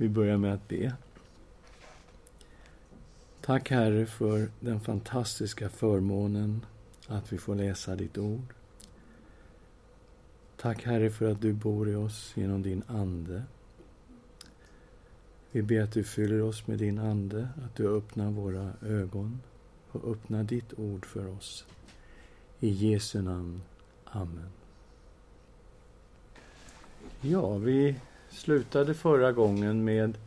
Vi börjar med att be. Tack Herre för den fantastiska förmånen att vi får läsa ditt ord. Tack Herre för att du bor i oss genom din Ande. Vi ber att du fyller oss med din Ande, att du öppnar våra ögon och öppnar ditt ord för oss. I Jesu namn. Amen. Ja, vi slutade förra gången med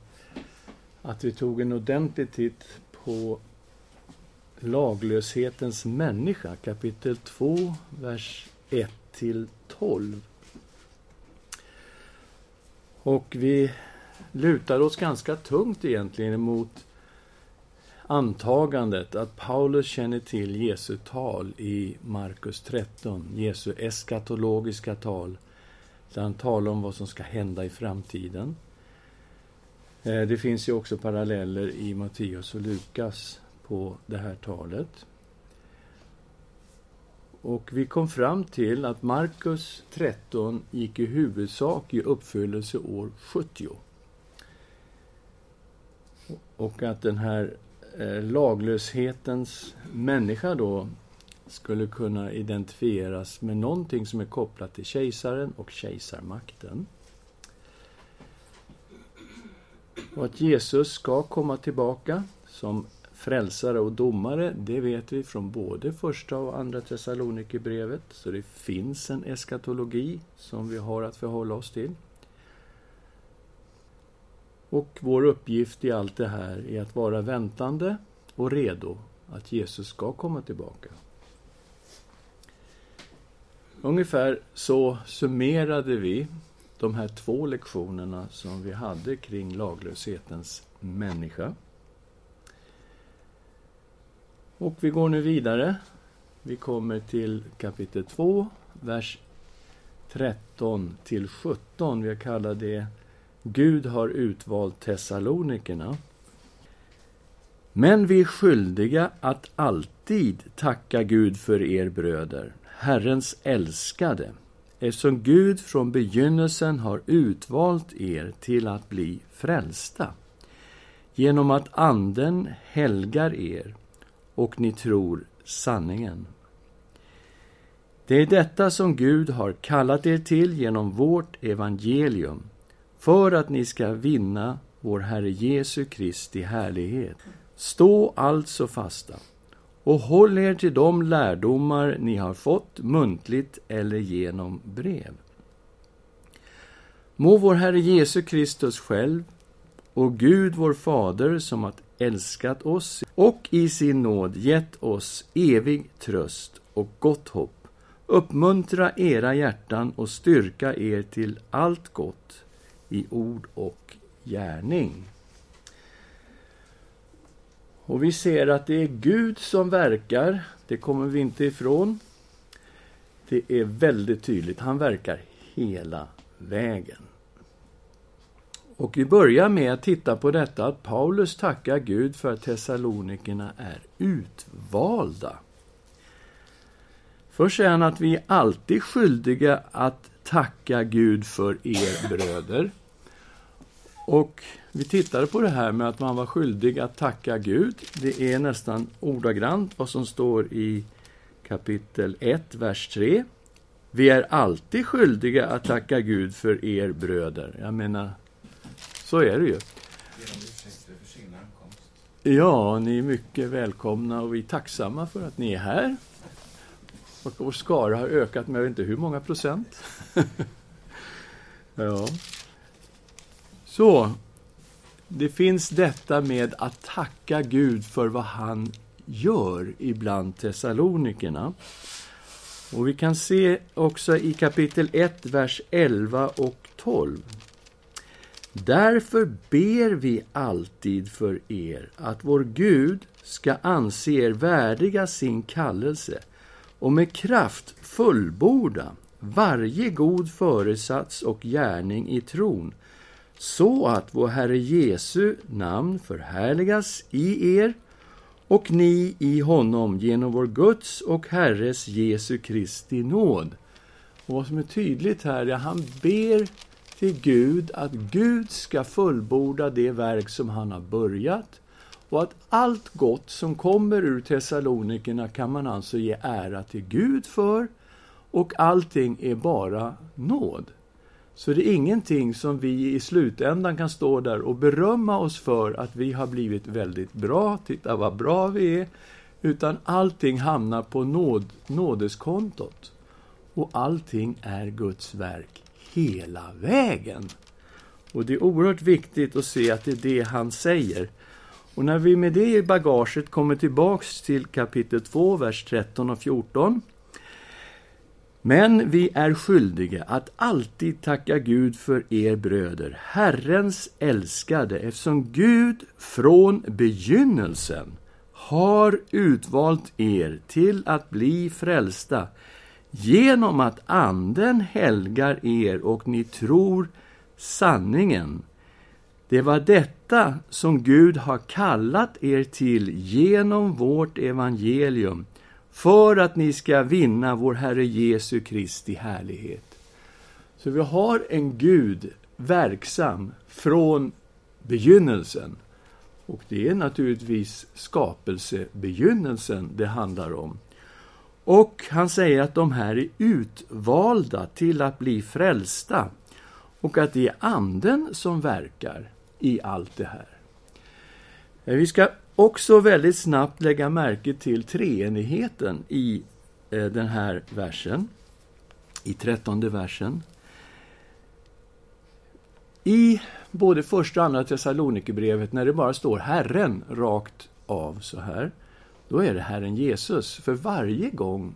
att vi tog en ordentlig titt på laglöshetens människa, kapitel 2, vers 1 till 12. Och vi lutar oss ganska tungt egentligen emot antagandet att Paulus känner till Jesu tal i Markus 13, Jesu eskatologiska tal, där han talar om vad som ska hända i framtiden. Eh, det finns ju också paralleller i Matteus och Lukas på det här talet. Och vi kom fram till att Markus 13 gick i huvudsak i uppfyllelse år 70. Och att den här eh, laglöshetens människa då skulle kunna identifieras med någonting som är kopplat till kejsaren och kejsarmakten. Och att Jesus ska komma tillbaka som frälsare och domare, det vet vi från både första och andra Thessalonikerbrevet. Så det finns en eskatologi som vi har att förhålla oss till. Och vår uppgift i allt det här är att vara väntande och redo att Jesus ska komma tillbaka. Ungefär så summerade vi de här två lektionerna som vi hade kring laglöshetens människa. Och vi går nu vidare. Vi kommer till kapitel 2, vers 13 till 17. Vi kallar det Gud har utvalt Thessalonikerna. Men vi är skyldiga att alltid tacka Gud för er bröder, Herrens älskade, eftersom Gud från begynnelsen har utvalt er till att bli frälsta, genom att Anden helgar er och ni tror sanningen. Det är detta som Gud har kallat er till genom vårt evangelium, för att ni ska vinna vår Herre Jesu Kristi härlighet. Stå alltså fasta och håll er till de lärdomar ni har fått muntligt eller genom brev. Må vår Herre Jesu Kristus själv och Gud vår Fader som har älskat oss och i sin nåd gett oss evig tröst och gott hopp uppmuntra era hjärtan och styrka er till allt gott i ord och gärning. Och vi ser att det är Gud som verkar, det kommer vi inte ifrån. Det är väldigt tydligt, han verkar hela vägen. Och vi börjar med att titta på detta att Paulus tackar Gud för att Thessalonikerna är utvalda. Först säger han att vi är alltid skyldiga att tacka Gud för er bröder. Och vi tittade på det här med att man var skyldig att tacka Gud. Det är nästan ordagrant vad som står i kapitel 1, vers 3. Vi är alltid skyldiga att tacka Gud för er bröder. Jag menar, så är det ju. Ja, ni är mycket välkomna och vi är tacksamma för att ni är här. Och vår skara har ökat med jag vet inte hur många procent. ja. Så, det finns detta med att tacka Gud för vad han gör ibland Thessalonikerna. Och vi kan se också i kapitel 1, vers 11 och 12. Därför ber vi alltid för er att vår Gud ska anse er värdiga sin kallelse och med kraft fullborda varje god föresats och gärning i tron så att vår Herre Jesu namn förhärligas i er och ni i honom genom vår Guds och Herres Jesu Kristi nåd. Och vad som är tydligt här är att han ber till Gud att Gud ska fullborda det verk som han har börjat och att allt gott som kommer ur Thessalonikerna kan man alltså ge ära till Gud för och allting är bara nåd. Så det är ingenting som vi i slutändan kan stå där och berömma oss för att vi har blivit väldigt bra, titta vad bra vi är, utan allting hamnar på nåd, nådeskontot. Och allting är Guds verk hela vägen. Och det är oerhört viktigt att se att det är det han säger. Och när vi med det i bagaget kommer tillbaks till kapitel 2, vers 13 och 14. Men vi är skyldiga att alltid tacka Gud för er bröder, Herrens älskade, eftersom Gud från begynnelsen har utvalt er till att bli frälsta genom att Anden helgar er och ni tror sanningen. Det var detta som Gud har kallat er till genom vårt evangelium för att ni ska vinna vår Herre Jesu Kristi härlighet. Så vi har en Gud verksam från begynnelsen. Och det är naturligtvis skapelsebegynnelsen det handlar om. Och han säger att de här är utvalda till att bli frälsta och att det är Anden som verkar i allt det här. Vi ska också väldigt snabbt lägga märke till treenigheten i eh, den här versen, i trettonde versen. I både första och andra Thessalonikerbrevet, när det bara står Herren rakt av så här, då är det Herren Jesus. För varje gång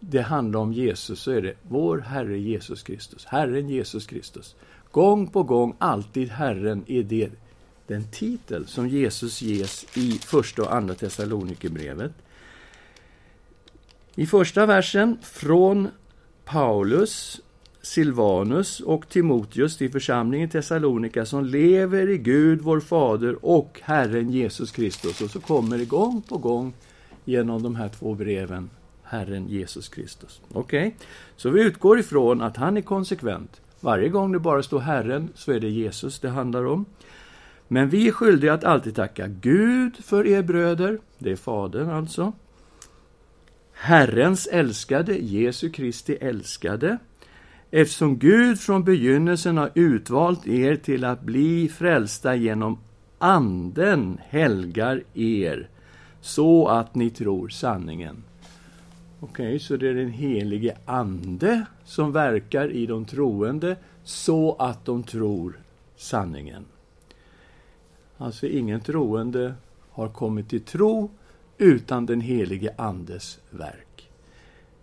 det handlar om Jesus så är det vår Herre Jesus Kristus, Herren Jesus Kristus. Gång på gång, alltid Herren är det den titel som Jesus ges i första och andra Thessalonikerbrevet. I första versen från Paulus, Silvanus och Timoteus till församlingen Thessalonika som lever i Gud, vår Fader och Herren Jesus Kristus. Och så kommer det gång på gång genom de här två breven Herren Jesus Kristus. Okej, okay. så vi utgår ifrån att han är konsekvent. Varje gång det bara står Herren så är det Jesus det handlar om. Men vi är skyldiga att alltid tacka Gud för er bröder, det är Fadern alltså. Herrens älskade, Jesu Kristi älskade, eftersom Gud från begynnelsen har utvalt er till att bli frälsta genom Anden helgar er, så att ni tror sanningen. Okej, okay, så det är den helige Ande som verkar i de troende, så att de tror sanningen. Alltså ingen troende har kommit till tro utan den helige Andes verk.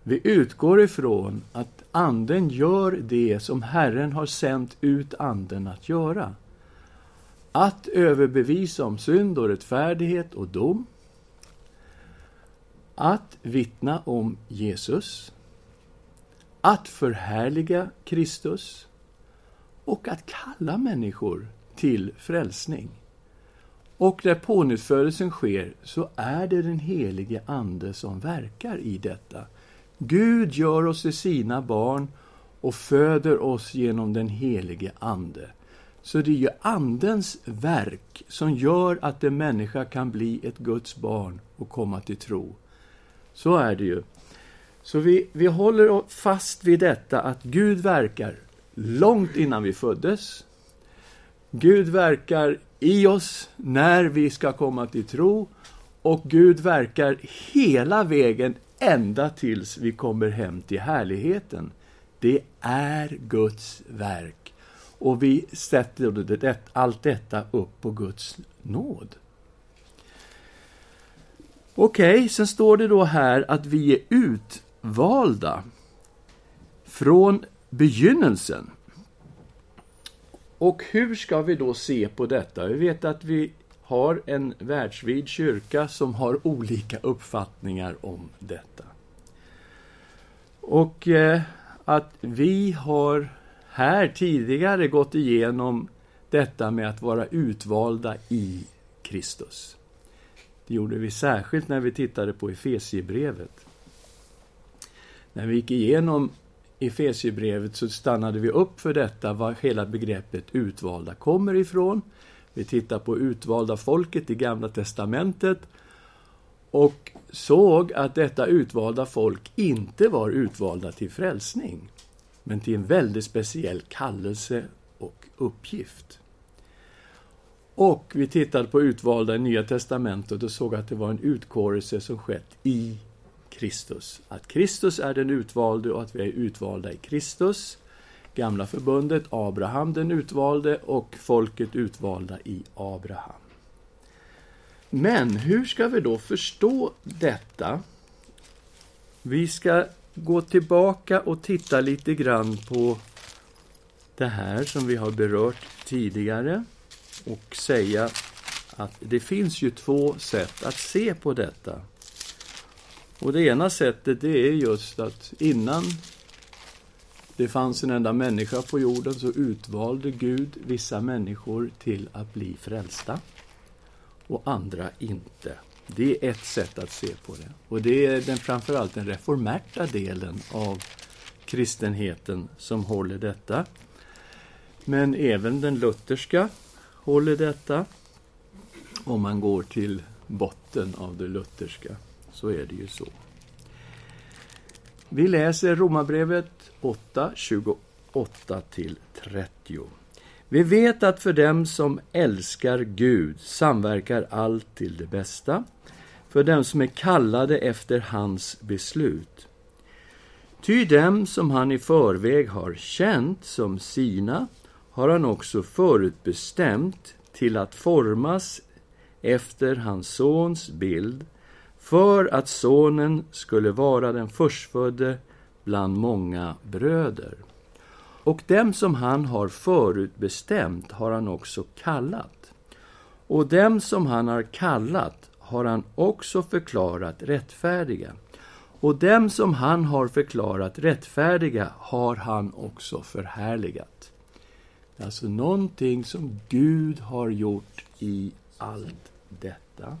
Vi utgår ifrån att Anden gör det som Herren har sänt ut Anden att göra. Att överbevisa om synd och rättfärdighet och dom. Att vittna om Jesus. Att förhärliga Kristus. Och att kalla människor till frälsning. Och när pånyttfödelsen sker så är det den helige Ande som verkar i detta. Gud gör oss till sina barn och föder oss genom den helige Ande. Så det är ju Andens verk som gör att en människa kan bli ett Guds barn och komma till tro. Så är det ju. Så vi, vi håller fast vid detta att Gud verkar långt innan vi föddes. Gud verkar i oss när vi ska komma till tro och Gud verkar hela vägen ända tills vi kommer hem till härligheten. Det är Guds verk. Och vi sätter allt detta upp på Guds nåd. Okej, okay, sen står det då här att vi är utvalda från begynnelsen. Och hur ska vi då se på detta? Vi vet att vi har en världsvid kyrka som har olika uppfattningar om detta. Och eh, att vi har här tidigare gått igenom detta med att vara utvalda i Kristus. Det gjorde vi särskilt när vi tittade på Efesiebrevet. När vi gick igenom Efesierbrevet så stannade vi upp för detta, var hela begreppet utvalda kommer ifrån. Vi tittar på utvalda folket i Gamla Testamentet och såg att detta utvalda folk inte var utvalda till frälsning, men till en väldigt speciell kallelse och uppgift. Och vi tittade på utvalda i Nya Testamentet och såg att det var en utkårelse som skett i Kristus. Att Kristus är den utvalde och att vi är utvalda i Kristus. Gamla förbundet, Abraham den utvalde och folket utvalda i Abraham. Men hur ska vi då förstå detta? Vi ska gå tillbaka och titta lite grann på det här som vi har berört tidigare och säga att det finns ju två sätt att se på detta. Och det ena sättet det är just att innan det fanns en enda människa på jorden så utvalde Gud vissa människor till att bli frälsta och andra inte. Det är ett sätt att se på det. Och det är den, framförallt den reformerta delen av kristenheten som håller detta. Men även den lutherska håller detta. Om man går till botten av det lutherska, så är det ju så. Vi läser Romarbrevet 8, 28 30. Vi vet att för dem som älskar Gud samverkar allt till det bästa, för dem som är kallade efter hans beslut. Ty dem som han i förväg har känt som sina har han också förutbestämt till att formas efter hans sons bild för att sonen skulle vara den förstfödde bland många bröder. Och dem som han har förutbestämt har han också kallat. Och dem som han har kallat har han också förklarat rättfärdiga. Och dem som han har förklarat rättfärdiga har han också förhärligat. Det är alltså någonting som Gud har gjort i allt detta.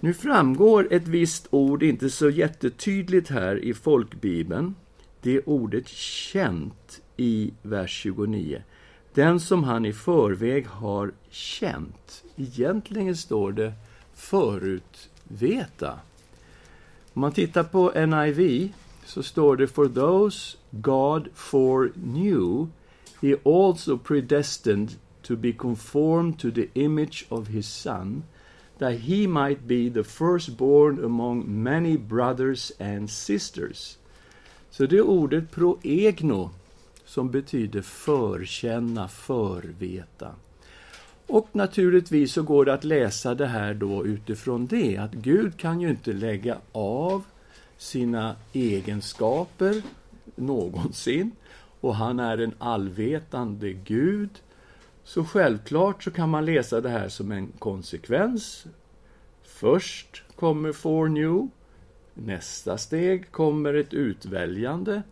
Nu framgår ett visst ord inte så jättetydligt här i folkbibeln. Det är ordet känt i vers 29. Den som han i förväg har känt. Egentligen står det förutveta. Om man tittar på NIV så står det For those God foreknew he also predestined to be conformed to the image of his son that he might be the firstborn among many brothers and sisters. Så det är ordet proegno som betyder förkänna, förveta. Och naturligtvis så går det att läsa det här då utifrån det, att Gud kan ju inte lägga av sina egenskaper någonsin. Och han är en allvetande Gud. Så självklart så kan man läsa det här som en konsekvens. Först kommer forenew, nästa steg kommer ett utväljande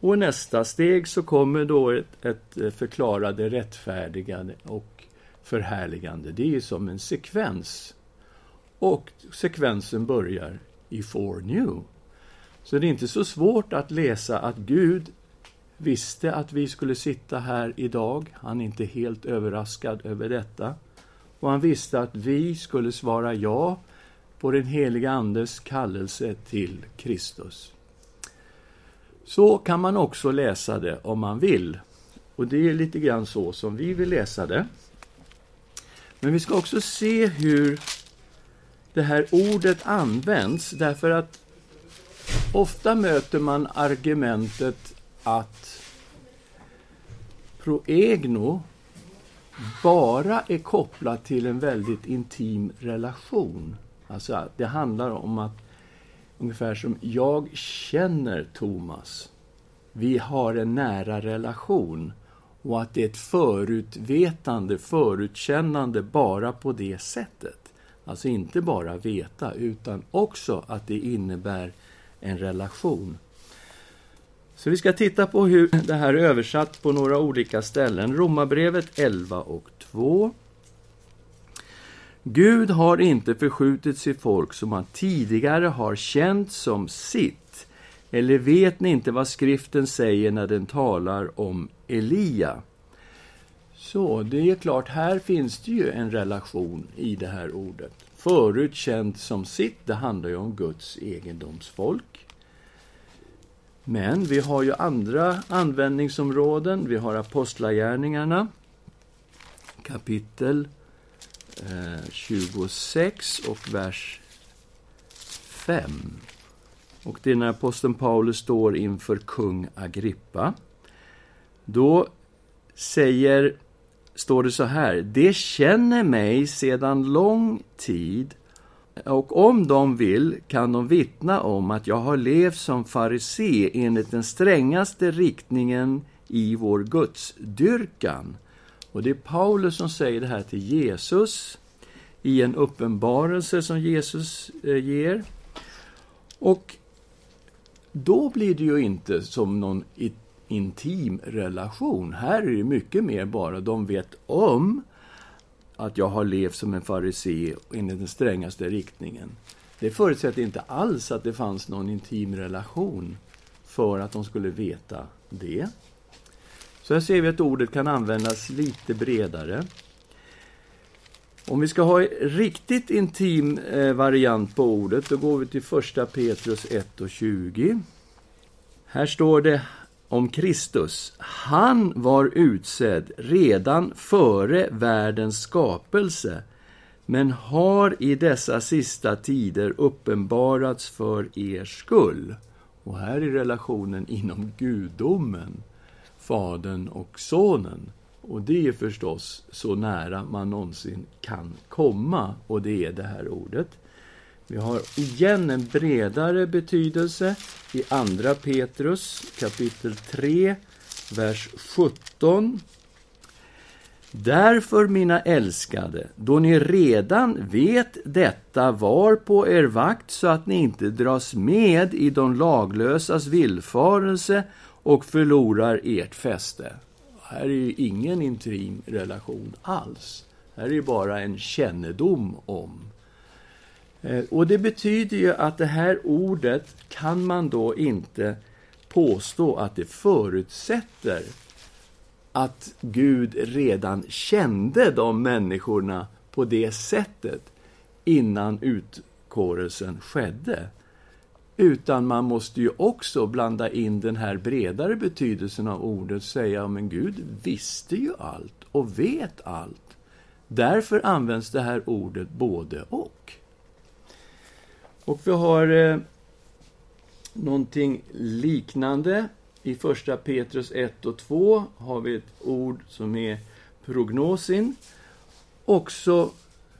och i nästa steg så kommer då ett, ett förklarade rättfärdigande och förhärligande. Det är som en sekvens. Och sekvensen börjar i forenew. Så det är inte så svårt att läsa att Gud visste att vi skulle sitta här idag. Han är inte helt överraskad över detta. Och han visste att vi skulle svara ja på den heliga Andes kallelse till Kristus. Så kan man också läsa det om man vill. Och det är lite grann så som vi vill läsa det. Men vi ska också se hur det här ordet används, därför att ofta möter man argumentet att proegno bara är kopplat till en väldigt intim relation. Alltså, det handlar om att ungefär som jag känner Thomas. Vi har en nära relation och att det är ett förutvetande, förutkännande bara på det sättet. Alltså inte bara veta, utan också att det innebär en relation. Så vi ska titta på hur det här är översatt på några olika ställen. Romarbrevet 11 och 2. Gud har inte förskjutit sitt folk som han tidigare har känt som sitt. Eller vet ni inte vad skriften säger när den talar om Elia? Så, det är klart, här finns det ju en relation i det här ordet. Förut känt som sitt, det handlar ju om Guds egendomsfolk. Men vi har ju andra användningsområden. Vi har Apostlagärningarna, kapitel eh, 26 och vers 5. Och det är när aposteln Paulus står inför kung Agrippa. Då säger, står det så här, det känner mig sedan lång tid och om de vill kan de vittna om att jag har levt som farisé enligt den strängaste riktningen i vår gudsdyrkan. Och det är Paulus som säger det här till Jesus i en uppenbarelse som Jesus eh, ger. Och då blir det ju inte som någon intim relation. Här är det mycket mer bara de vet om att jag har levt som en farisé enligt den strängaste riktningen. Det förutsätter inte alls att det fanns någon intim relation för att de skulle veta det. Så här ser vi att ordet kan användas lite bredare. Om vi ska ha en riktigt intim eh, variant på ordet, då går vi till första Petrus 1 och 20. Här står det om Kristus. Han var utsedd redan före världens skapelse, men har i dessa sista tider uppenbarats för er skull. Och här är relationen inom gudomen, Fadern och Sonen. Och det är förstås så nära man någonsin kan komma, och det är det här ordet. Vi har igen en bredare betydelse i Andra Petrus kapitel 3, vers 17. Därför, mina älskade, då ni redan vet detta, var på er vakt så att ni inte dras med i de laglösas villfarelse och förlorar ert fäste. Här är ju ingen intim relation alls. Här är ju bara en kännedom om. Eh, och det betyder ju att det här ordet kan man då inte påstå att det förutsätter att Gud redan kände de människorna på det sättet innan utkårelsen skedde. Utan man måste ju också blanda in den här bredare betydelsen av ordet, och säga men Gud visste ju allt och vet allt. Därför används det här ordet både och. Och vi har eh, någonting liknande. I första Petrus 1 och 2 har vi ett ord som är prognosin. Också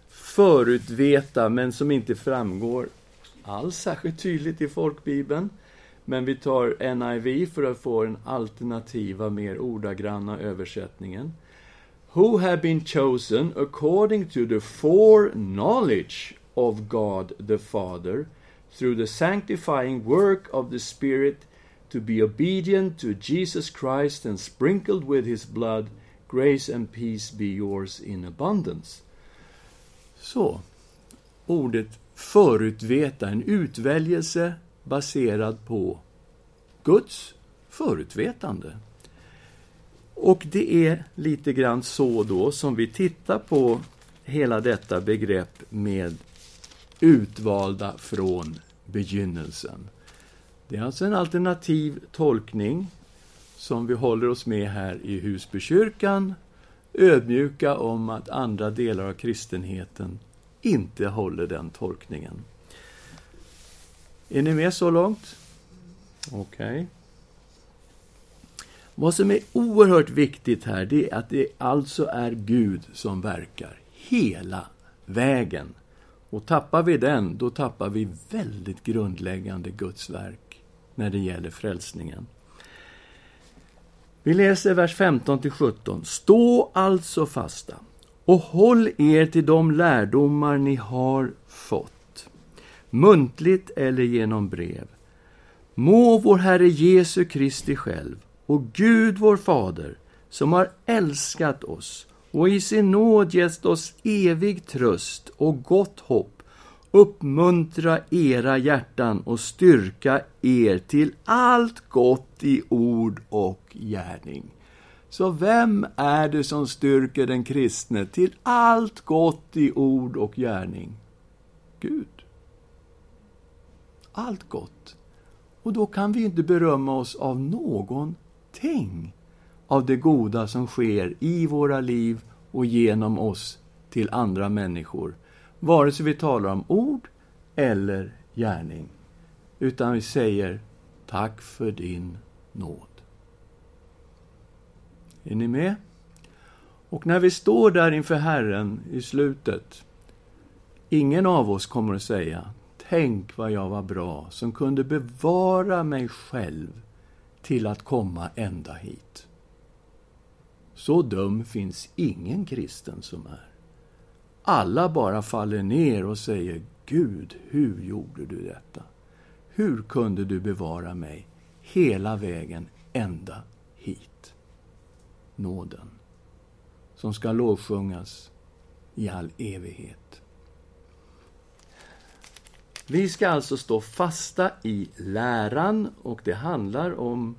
förutveta, men som inte framgår alls särskilt tydligt i folkbibeln. Men vi tar NIV för att få den alternativa, mer ordagranna översättningen. Who have been chosen according to the foreknowledge of God the Father through the sanctifying work of the Spirit to be obedient to Jesus Christ and sprinkled with his blood, grace and peace be yours in abundance. Så, ordet förutveta, en utväljelse baserad på Guds förutvetande. Och det är lite grann så då som vi tittar på hela detta begrepp med utvalda från begynnelsen. Det är alltså en alternativ tolkning som vi håller oss med här i Husbykyrkan, ödmjuka om att andra delar av kristenheten inte håller den tolkningen. Är ni med så långt? Okej. Okay. Vad som är oerhört viktigt här, det är att det alltså är Gud som verkar hela vägen. Och tappar vi den, då tappar vi väldigt grundläggande Guds verk när det gäller frälsningen. Vi läser vers 15 till 17. Stå alltså fasta och håll er till de lärdomar ni har fått, muntligt eller genom brev. Må vår Herre Jesu Kristi själv och Gud vår Fader, som har älskat oss och i sin nåd gett oss evig tröst och gott hopp, uppmuntra era hjärtan och styrka er till allt gott i ord och gärning. Så vem är det som styrker den kristne till allt gott i ord och gärning? Gud. Allt gott. Och då kan vi inte berömma oss av någonting av det goda som sker i våra liv och genom oss till andra människor. Vare sig vi talar om ord eller gärning. Utan vi säger tack för din nåd. Är ni med? Och när vi står där inför Herren i slutet, ingen av oss kommer att säga Tänk vad jag var bra som kunde bevara mig själv till att komma ända hit. Så dum finns ingen kristen som är. Alla bara faller ner och säger Gud, hur gjorde du detta? Hur kunde du bevara mig hela vägen ända hit? Nåden, som ska lovsjungas i all evighet. Vi ska alltså stå fasta i läran och det handlar om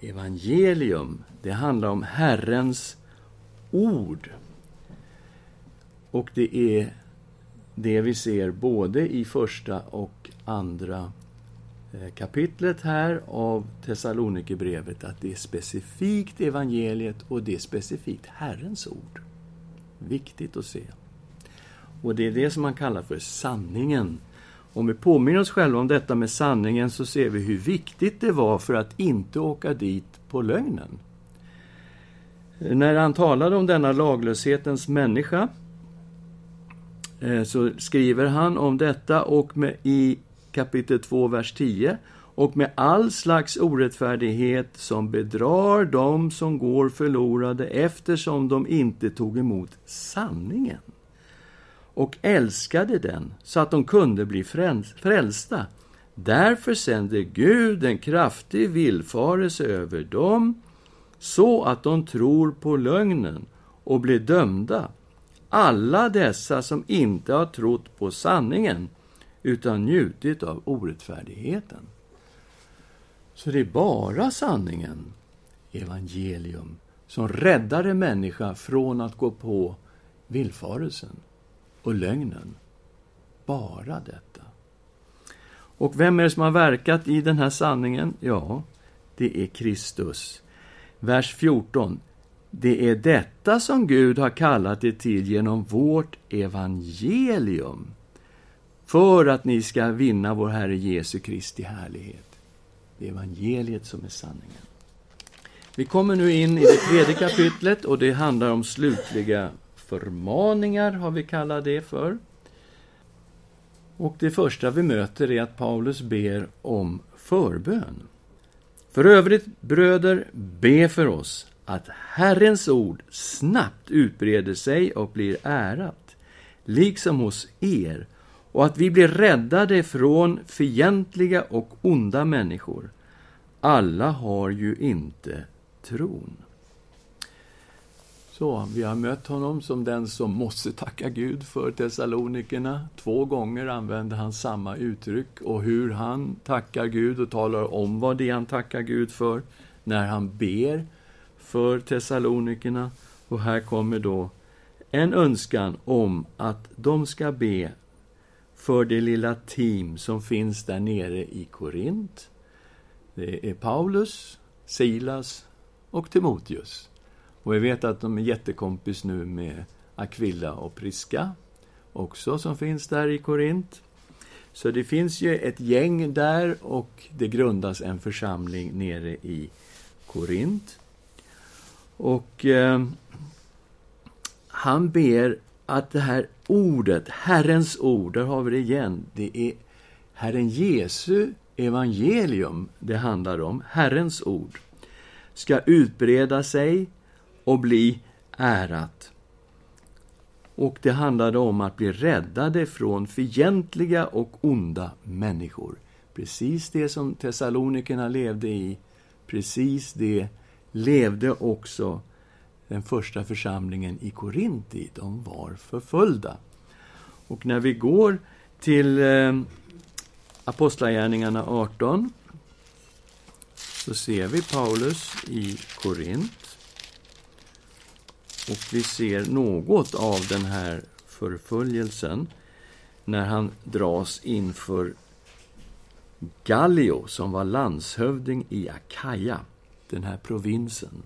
evangelium. Det handlar om Herrens ord. Och det är det vi ser både i första och andra eh, kapitlet här av Thessalonikerbrevet, att det är specifikt evangeliet och det är specifikt Herrens ord. Viktigt att se. Och det är det som man kallar för sanningen om vi påminner oss själva om detta med sanningen så ser vi hur viktigt det var för att inte åka dit på lögnen. När han talade om denna laglöshetens människa eh, så skriver han om detta och med, i kapitel 2, vers 10 och med all slags orättfärdighet som bedrar dem som går förlorade eftersom de inte tog emot sanningen och älskade den så att de kunde bli frälsta. Därför sände Gud en kraftig villfarelse över dem så att de tror på lögnen och blir dömda. Alla dessa som inte har trott på sanningen utan njutit av orättfärdigheten. Så det är bara sanningen, evangelium, som räddar en människa från att gå på villfarelsen och lögnen. Bara detta. Och vem är det som har verkat i den här sanningen? Ja, det är Kristus. Vers 14. Det är detta som Gud har kallat er till genom vårt evangelium för att ni ska vinna vår Herre Jesu Kristi härlighet. Det är evangeliet som är sanningen. Vi kommer nu in i det tredje kapitlet och det handlar om slutliga förmaningar, har vi kallat det för. Och det första vi möter är att Paulus ber om förbön. För övrigt, bröder, be för oss att Herrens ord snabbt utbreder sig och blir ärat, liksom hos er, och att vi blir räddade från fientliga och onda människor. Alla har ju inte tron. Så vi har mött honom som den som måste tacka Gud för Thessalonikerna. Två gånger använder han samma uttryck och hur han tackar Gud och talar om vad det är han tackar Gud för när han ber för Thessalonikerna. Och här kommer då en önskan om att de ska be för det lilla team som finns där nere i Korint. Det är Paulus, Silas och Timoteus. Och vi vet att de är jättekompis nu med Aquilla och Priska, också som finns där i Korint. Så det finns ju ett gäng där och det grundas en församling nere i Korint. Och eh, han ber att det här ordet, Herrens ord, där har vi det igen. Det är Herren Jesu evangelium det handlar om, Herrens ord, ska utbreda sig och bli ärat. Och det handlade om att bli räddade från fientliga och onda människor. Precis det som Thessalonikerna levde i, precis det levde också den första församlingen i Korint i. De var förföljda. Och när vi går till eh, Apostlagärningarna 18 så ser vi Paulus i Korint. Och vi ser något av den här förföljelsen när han dras inför Gallio som var landshövding i Akaja, den här provinsen.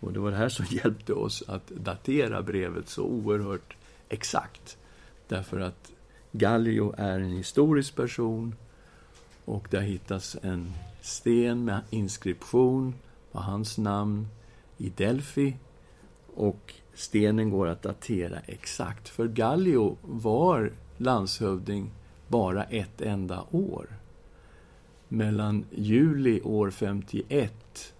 Och det var det här som hjälpte oss att datera brevet så oerhört exakt. Därför att Gallio är en historisk person och där hittas en sten med inskription på hans namn i Delphi och stenen går att datera exakt. För Gallio var landshövding bara ett enda år. Mellan juli år 51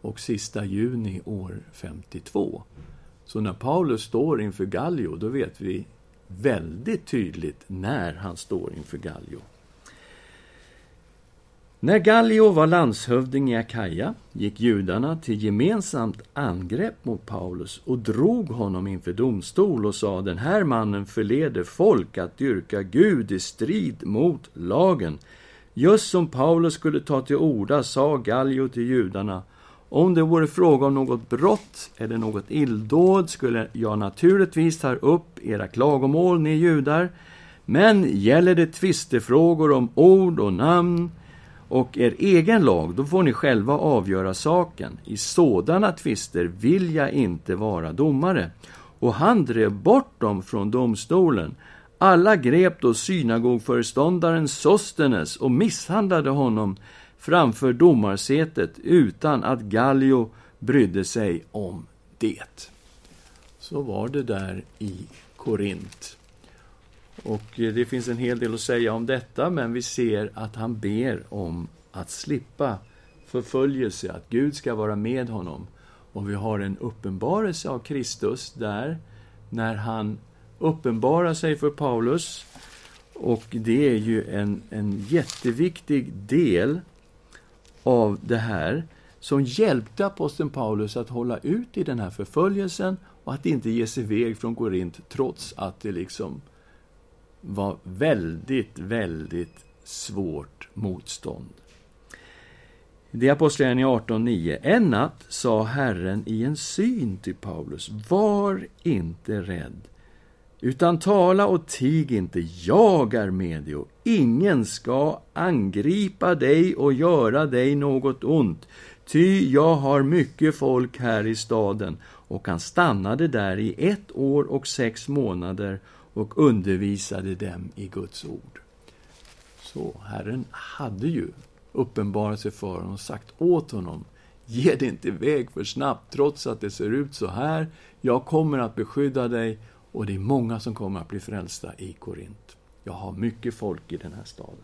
och sista juni år 52. Så när Paulus står inför Gallio, då vet vi väldigt tydligt när han står inför Gallio. När Gallio var landshövding i Akaja gick judarna till gemensamt angrepp mot Paulus och drog honom inför domstol och sa den här mannen förleder folk att dyrka Gud i strid mot lagen. Just som Paulus skulle ta till orda sa Gallio till judarna om det vore fråga om något brott eller något illdåd skulle jag naturligtvis ta upp era klagomål, ni judar. Men gäller det tvistefrågor om ord och namn och er egen lag, då får ni själva avgöra saken. I sådana tvister vill jag inte vara domare. Och han drev bort dem från domstolen. Alla grep då synagogföreståndaren Sostenes och misshandlade honom framför domarsätet utan att Gallio brydde sig om det. Så var det där i Korint. Och eh, det finns en hel del att säga om detta, men vi ser att han ber om att slippa förföljelse, att Gud ska vara med honom. Och vi har en uppenbarelse av Kristus där, när han uppenbarar sig för Paulus. Och det är ju en, en jätteviktig del av det här som hjälpte aposteln Paulus att hålla ut i den här förföljelsen och att inte ge sig iväg från Korint trots att det liksom var väldigt, väldigt svårt motstånd. Det är Apostlagärningarna 18.9. En natt sa Herren i en syn till Paulus, var inte rädd, utan tala och tig inte, jag är med dig och ingen ska angripa dig och göra dig något ont, ty jag har mycket folk här i staden. Och han stannade där i ett år och sex månader och undervisade dem i Guds ord. Så Herren hade ju uppenbarat sig för honom och sagt åt honom Ge dig inte iväg för snabbt, trots att det ser ut så här. Jag kommer att beskydda dig och det är många som kommer att bli frälsta i Korint. Jag har mycket folk i den här staden.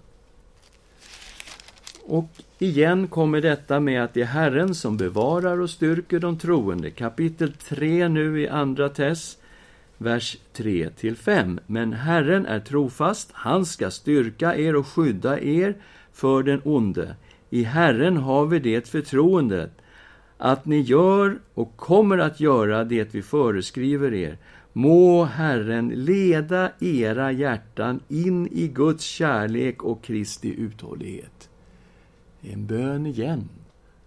Och igen kommer detta med att det är Herren som bevarar och styrker de troende. Kapitel 3 nu i Andra Tess vers 3 5. Men Herren är trofast, han ska styrka er och skydda er för den onde. I Herren har vi det förtroendet att ni gör och kommer att göra det vi föreskriver er. Må Herren leda era hjärtan in i Guds kärlek och Kristi uthållighet. En bön igen,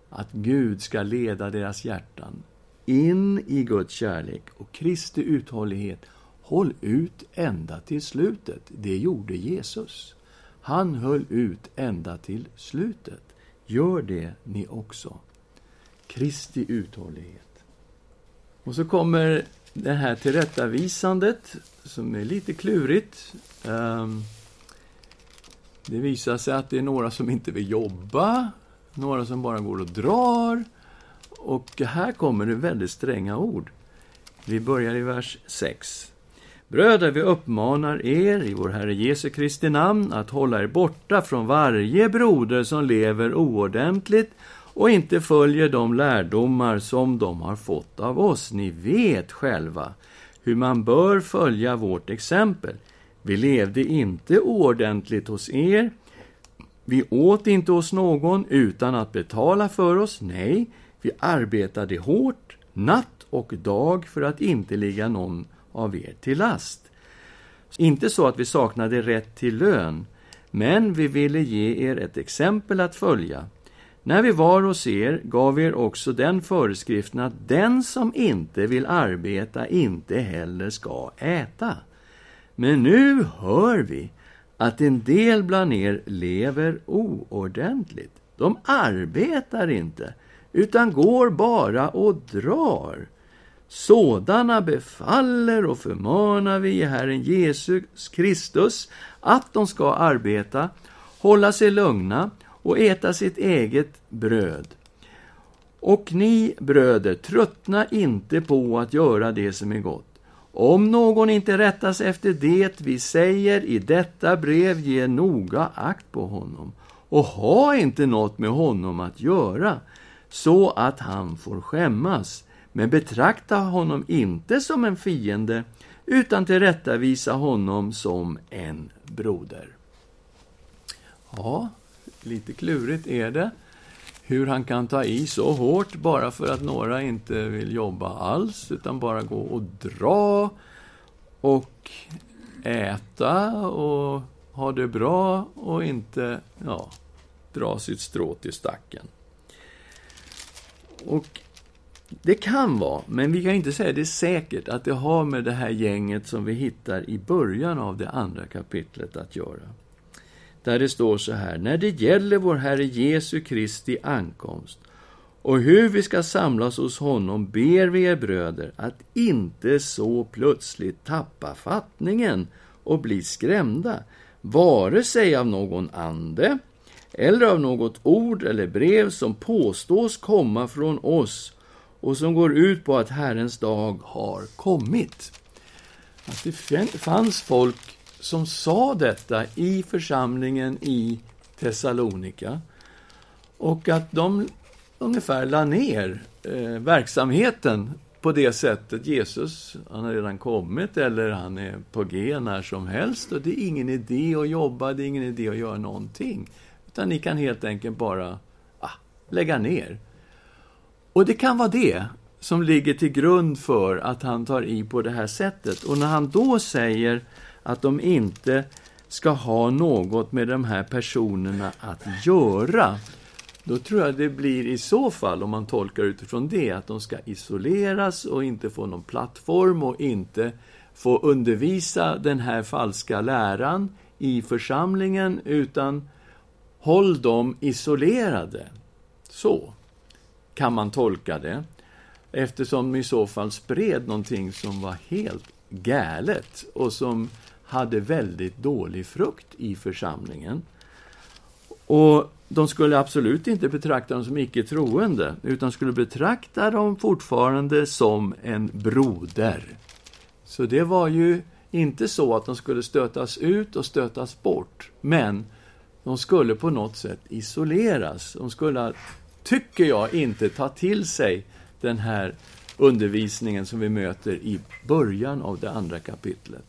att Gud ska leda deras hjärtan in i Guds kärlek och Kristi uthållighet. Håll ut ända till slutet. Det gjorde Jesus. Han höll ut ända till slutet. Gör det ni också. Kristi uthållighet. Och så kommer det här tillrättavisandet, som är lite klurigt. Ehm, det visar sig att det är några som inte vill jobba, några som bara går och drar, och här kommer det väldigt stränga ord. Vi börjar i vers 6. Bröder, vi uppmanar er i vår Herre Jesu Kristi namn att hålla er borta från varje broder som lever oordentligt och inte följer de lärdomar som de har fått av oss. Ni vet själva hur man bör följa vårt exempel. Vi levde inte oordentligt hos er. Vi åt inte hos någon utan att betala för oss. Nej, vi arbetade hårt, natt och dag, för att inte ligga någon av er till last. Inte så att vi saknade rätt till lön, men vi ville ge er ett exempel att följa. När vi var hos er gav vi er också den föreskriften att den som inte vill arbeta inte heller ska äta. Men nu hör vi att en del bland er lever oordentligt. De arbetar inte, utan går bara och drar. Sådana befaller och förmanar vi i Herren Jesus Kristus att de ska arbeta, hålla sig lugna och äta sitt eget bröd. Och ni bröder, tröttna inte på att göra det som är gott. Om någon inte rättas efter det vi säger i detta brev, ge noga akt på honom och ha inte något med honom att göra, så att han får skämmas. Men betrakta honom inte som en fiende, utan tillrättavisa honom som en broder. Ja, lite klurigt är det. Hur han kan ta i så hårt bara för att några inte vill jobba alls, utan bara gå och dra och äta och ha det bra och inte ja, dra sitt strå till stacken. Och det kan vara, men vi kan inte säga det säkert, att det har med det här gänget som vi hittar i början av det andra kapitlet att göra. Där det står så här, när det gäller vår Herre Jesu Kristi ankomst och hur vi ska samlas hos honom ber vi er bröder att inte så plötsligt tappa fattningen och bli skrämda, vare sig av någon ande eller av något ord eller brev som påstås komma från oss och som går ut på att Herrens dag har kommit. Att det fanns folk som sa detta i församlingen i Thessalonika och att de ungefär la ner eh, verksamheten på det sättet. Jesus, han har redan kommit eller han är på G när som helst och det är ingen idé att jobba, det är ingen idé att göra någonting. Utan ni kan helt enkelt bara ah, lägga ner. Och det kan vara det som ligger till grund för att han tar i på det här sättet. Och när han då säger att de inte ska ha något med de här personerna att göra, då tror jag det blir i så fall, om man tolkar utifrån det, att de ska isoleras och inte få någon plattform och inte få undervisa den här falska läran i församlingen, utan håll dem isolerade. Så kan man tolka det, eftersom de i så fall spred någonting som var helt galet och som hade väldigt dålig frukt i församlingen. Och de skulle absolut inte betrakta dem som icke troende, utan skulle betrakta dem fortfarande som en broder. Så det var ju inte så att de skulle stötas ut och stötas bort, men de skulle på något sätt isoleras. De skulle, tycker jag, inte ta till sig den här undervisningen som vi möter i början av det andra kapitlet.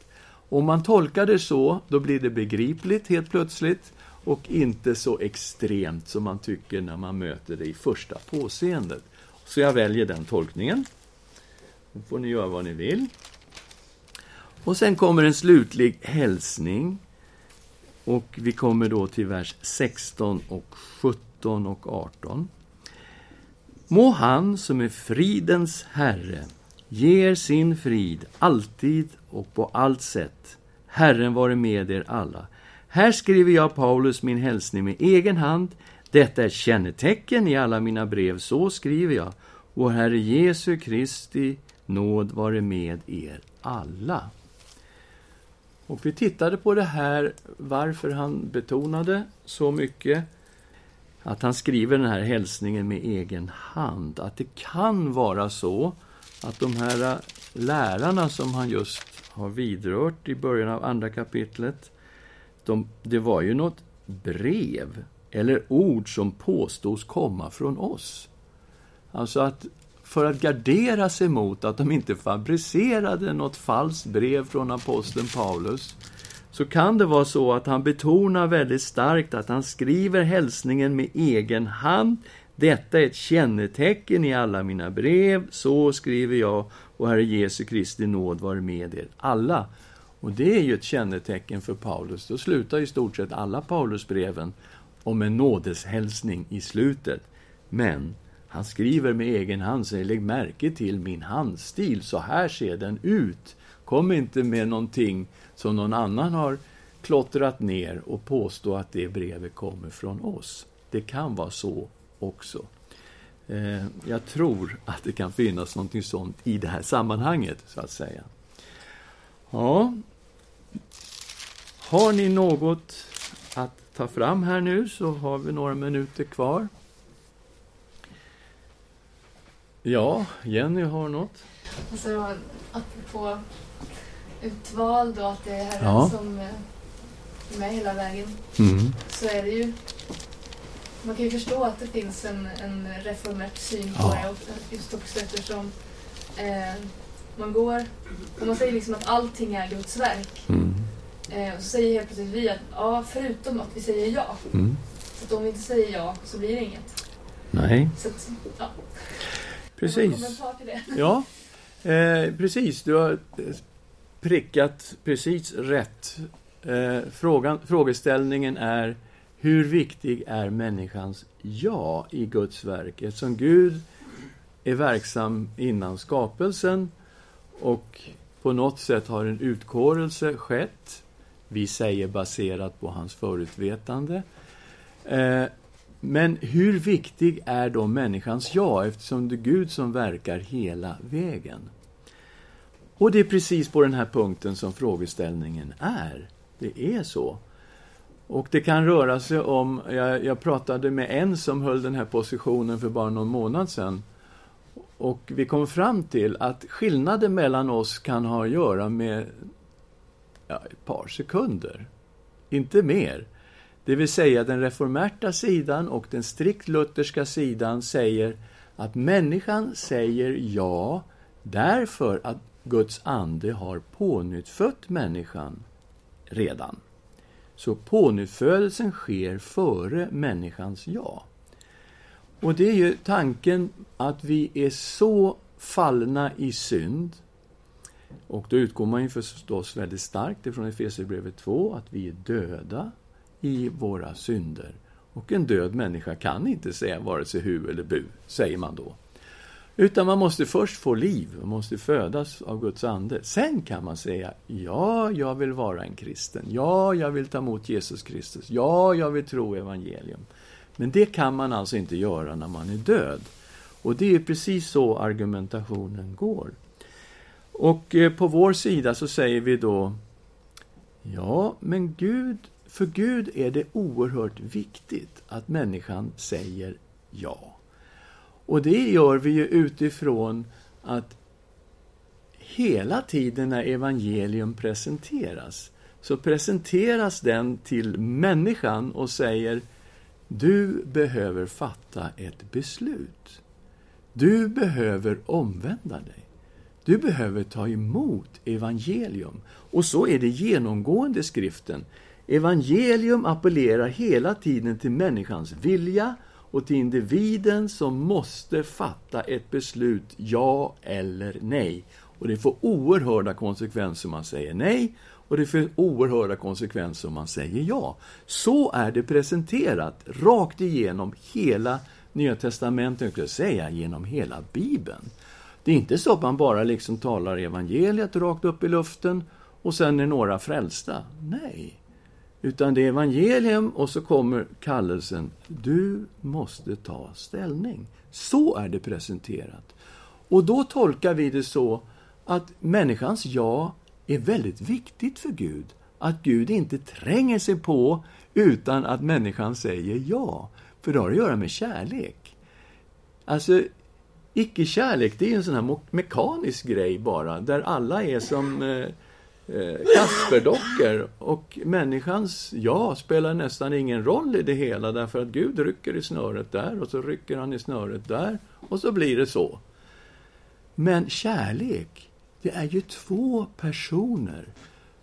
Om man tolkar det så, då blir det begripligt helt plötsligt och inte så extremt som man tycker när man möter det i första påseendet. Så jag väljer den tolkningen. Då får ni göra vad ni vill. Och sen kommer en slutlig hälsning. Och vi kommer då till vers 16 och 17 och 18. Må han som är fridens Herre ger sin frid alltid och på allt sätt. Herren vare med er alla. Här skriver jag Paulus min hälsning med egen hand. Detta är kännetecken i alla mina brev, så skriver jag. Och Herre Jesu Kristi nåd vare med er alla. Och vi tittade på det här, varför han betonade så mycket att han skriver den här hälsningen med egen hand. Att det kan vara så att de här äh, lärarna som han just har vidrört i början av andra kapitlet, de, det var ju något brev eller ord som påstås komma från oss. Alltså att för att gardera sig mot att de inte fabricerade något falskt brev från aposteln Paulus, så kan det vara så att han betonar väldigt starkt att han skriver hälsningen med egen hand. Detta är ett kännetecken i alla mina brev, så skriver jag, och Herre Jesu Kristi nåd var med er alla. Och det är ju ett kännetecken för Paulus. Då slutar i stort sett alla Paulusbreven om en nådeshälsning i slutet. Men han skriver med egen hand, säger lägg märke till min handstil, så här ser den ut. Kom inte med någonting som någon annan har klottrat ner och påstå att det brevet kommer från oss. Det kan vara så också. Eh, jag tror att det kan finnas någonting sånt i det här sammanhanget, så att säga. Ja. Har ni något att ta fram här nu, så har vi några minuter kvar. Ja, Jenny har något. Alltså, apropå utvald och att det är Herren ja. som eh, är med hela vägen. Mm. Så är det ju... Man kan ju förstå att det finns en, en reformert syn på ja. det, just också eftersom eh, man går... Och man säger liksom att allting är Guds verk. Mm. Eh, och så säger helt plötsligt vi att, ja, förutom att vi säger ja. Mm. Så att om vi inte säger ja så blir det inget. Nej. Så att, ja. Precis. Ja, eh, precis. Du har prickat precis rätt. Eh, frågan, frågeställningen är hur viktig är människans ja i Guds verk? Eftersom Gud är verksam innan skapelsen och på något sätt har en utkårelse skett, vi säger baserat på hans förutvetande, eh, men hur viktig är då människans jag, eftersom det är Gud som verkar hela vägen? Och det är precis på den här punkten som frågeställningen är. Det är så. Och det kan röra sig om, jag, jag, pratade med en som höll den här positionen för bara någon månad sedan. Och vi kom fram till att skillnaden mellan oss kan ha att göra med ja, ett par sekunder. Inte mer. Det vill säga den reformerta sidan och den strikt lutherska sidan säger att människan säger ja därför att Guds ande har pånyttfött människan redan. Så pånyttfödelsen sker före människans ja. Och det är ju tanken att vi är så fallna i synd och då utgår man ju förstås väldigt starkt ifrån Efesierbrevet 2 att vi är döda i våra synder. Och en död människa kan inte säga vare sig hu eller bu, säger man då. Utan man måste först få liv, man måste födas av Guds ande. Sen kan man säga, ja, jag vill vara en kristen. Ja, jag vill ta emot Jesus Kristus. Ja, jag vill tro evangelium. Men det kan man alltså inte göra när man är död. Och det är precis så argumentationen går. Och eh, på vår sida så säger vi då, ja, men Gud för Gud är det oerhört viktigt att människan säger ja. Och det gör vi ju utifrån att hela tiden när evangelium presenteras så presenteras den till människan och säger du behöver fatta ett beslut. Du behöver omvända dig. Du behöver ta emot evangelium. Och så är det genomgående skriften. Evangelium appellerar hela tiden till människans vilja och till individen som måste fatta ett beslut, ja eller nej. Och det får oerhörda konsekvenser om man säger nej och det får oerhörda konsekvenser om man säger ja. Så är det presenterat rakt igenom hela Nya Testamentet, jag skulle säga genom hela Bibeln. Det är inte så att man bara liksom talar evangeliet rakt upp i luften och sen är några frälsta. Nej. Utan det är evangelium och så kommer kallelsen. Du måste ta ställning. Så är det presenterat. Och då tolkar vi det så att människans ja är väldigt viktigt för Gud. Att Gud inte tränger sig på utan att människan säger ja. För det har att göra med kärlek. Alltså, icke-kärlek, det är en sån här mekanisk grej bara, där alla är som eh, eh, Eh, Kasperdockor. Och människans ja spelar nästan ingen roll i det hela därför att Gud rycker i snöret där och så rycker han i snöret där och så blir det så. Men kärlek, det är ju två personer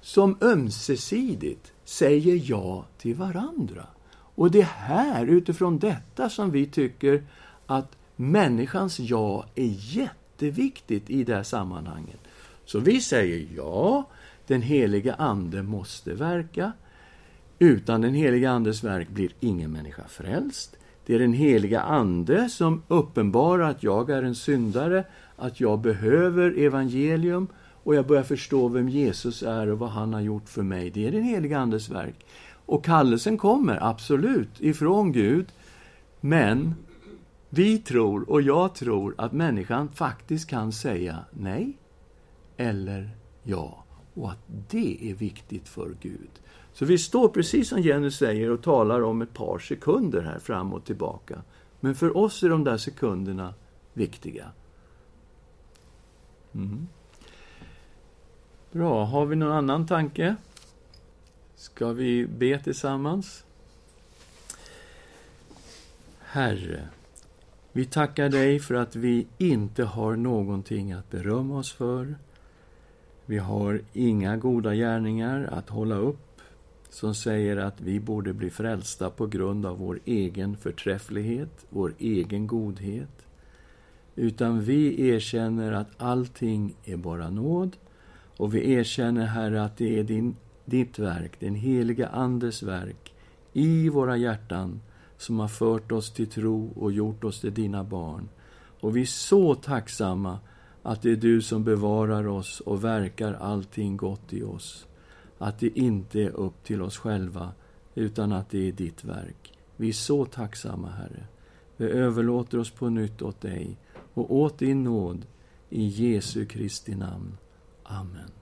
som ömsesidigt säger ja till varandra. Och det är här, utifrån detta, som vi tycker att människans ja är jätteviktigt i det här sammanhanget. Så vi säger ja, den heliga Ande måste verka. Utan den heliga Andes verk blir ingen människa frälst. Det är den heliga Ande som uppenbarar att jag är en syndare, att jag behöver evangelium och jag börjar förstå vem Jesus är och vad han har gjort för mig. Det är den heliga Andes verk. Och kallelsen kommer, absolut, ifrån Gud. Men vi tror, och jag tror, att människan faktiskt kan säga nej eller ja. Och att det är viktigt för Gud. Så vi står, precis som Jenny säger, och talar om ett par sekunder här fram och tillbaka. Men för oss är de där sekunderna viktiga. Mm. Bra, har vi någon annan tanke? Ska vi be tillsammans? Herre, vi tackar dig för att vi inte har någonting att berömma oss för. Vi har inga goda gärningar att hålla upp som säger att vi borde bli frälsta på grund av vår egen förträfflighet, vår egen godhet. Utan vi erkänner att allting är bara nåd och vi erkänner, Herre, att det är din, ditt verk, den heliga Andes verk, i våra hjärtan som har fört oss till tro och gjort oss till dina barn. Och vi är så tacksamma att det är du som bevarar oss och verkar allting gott i oss. Att det inte är upp till oss själva, utan att det är ditt verk. Vi är så tacksamma, Herre. Vi överlåter oss på nytt åt dig och åt din nåd. I Jesu Kristi namn. Amen.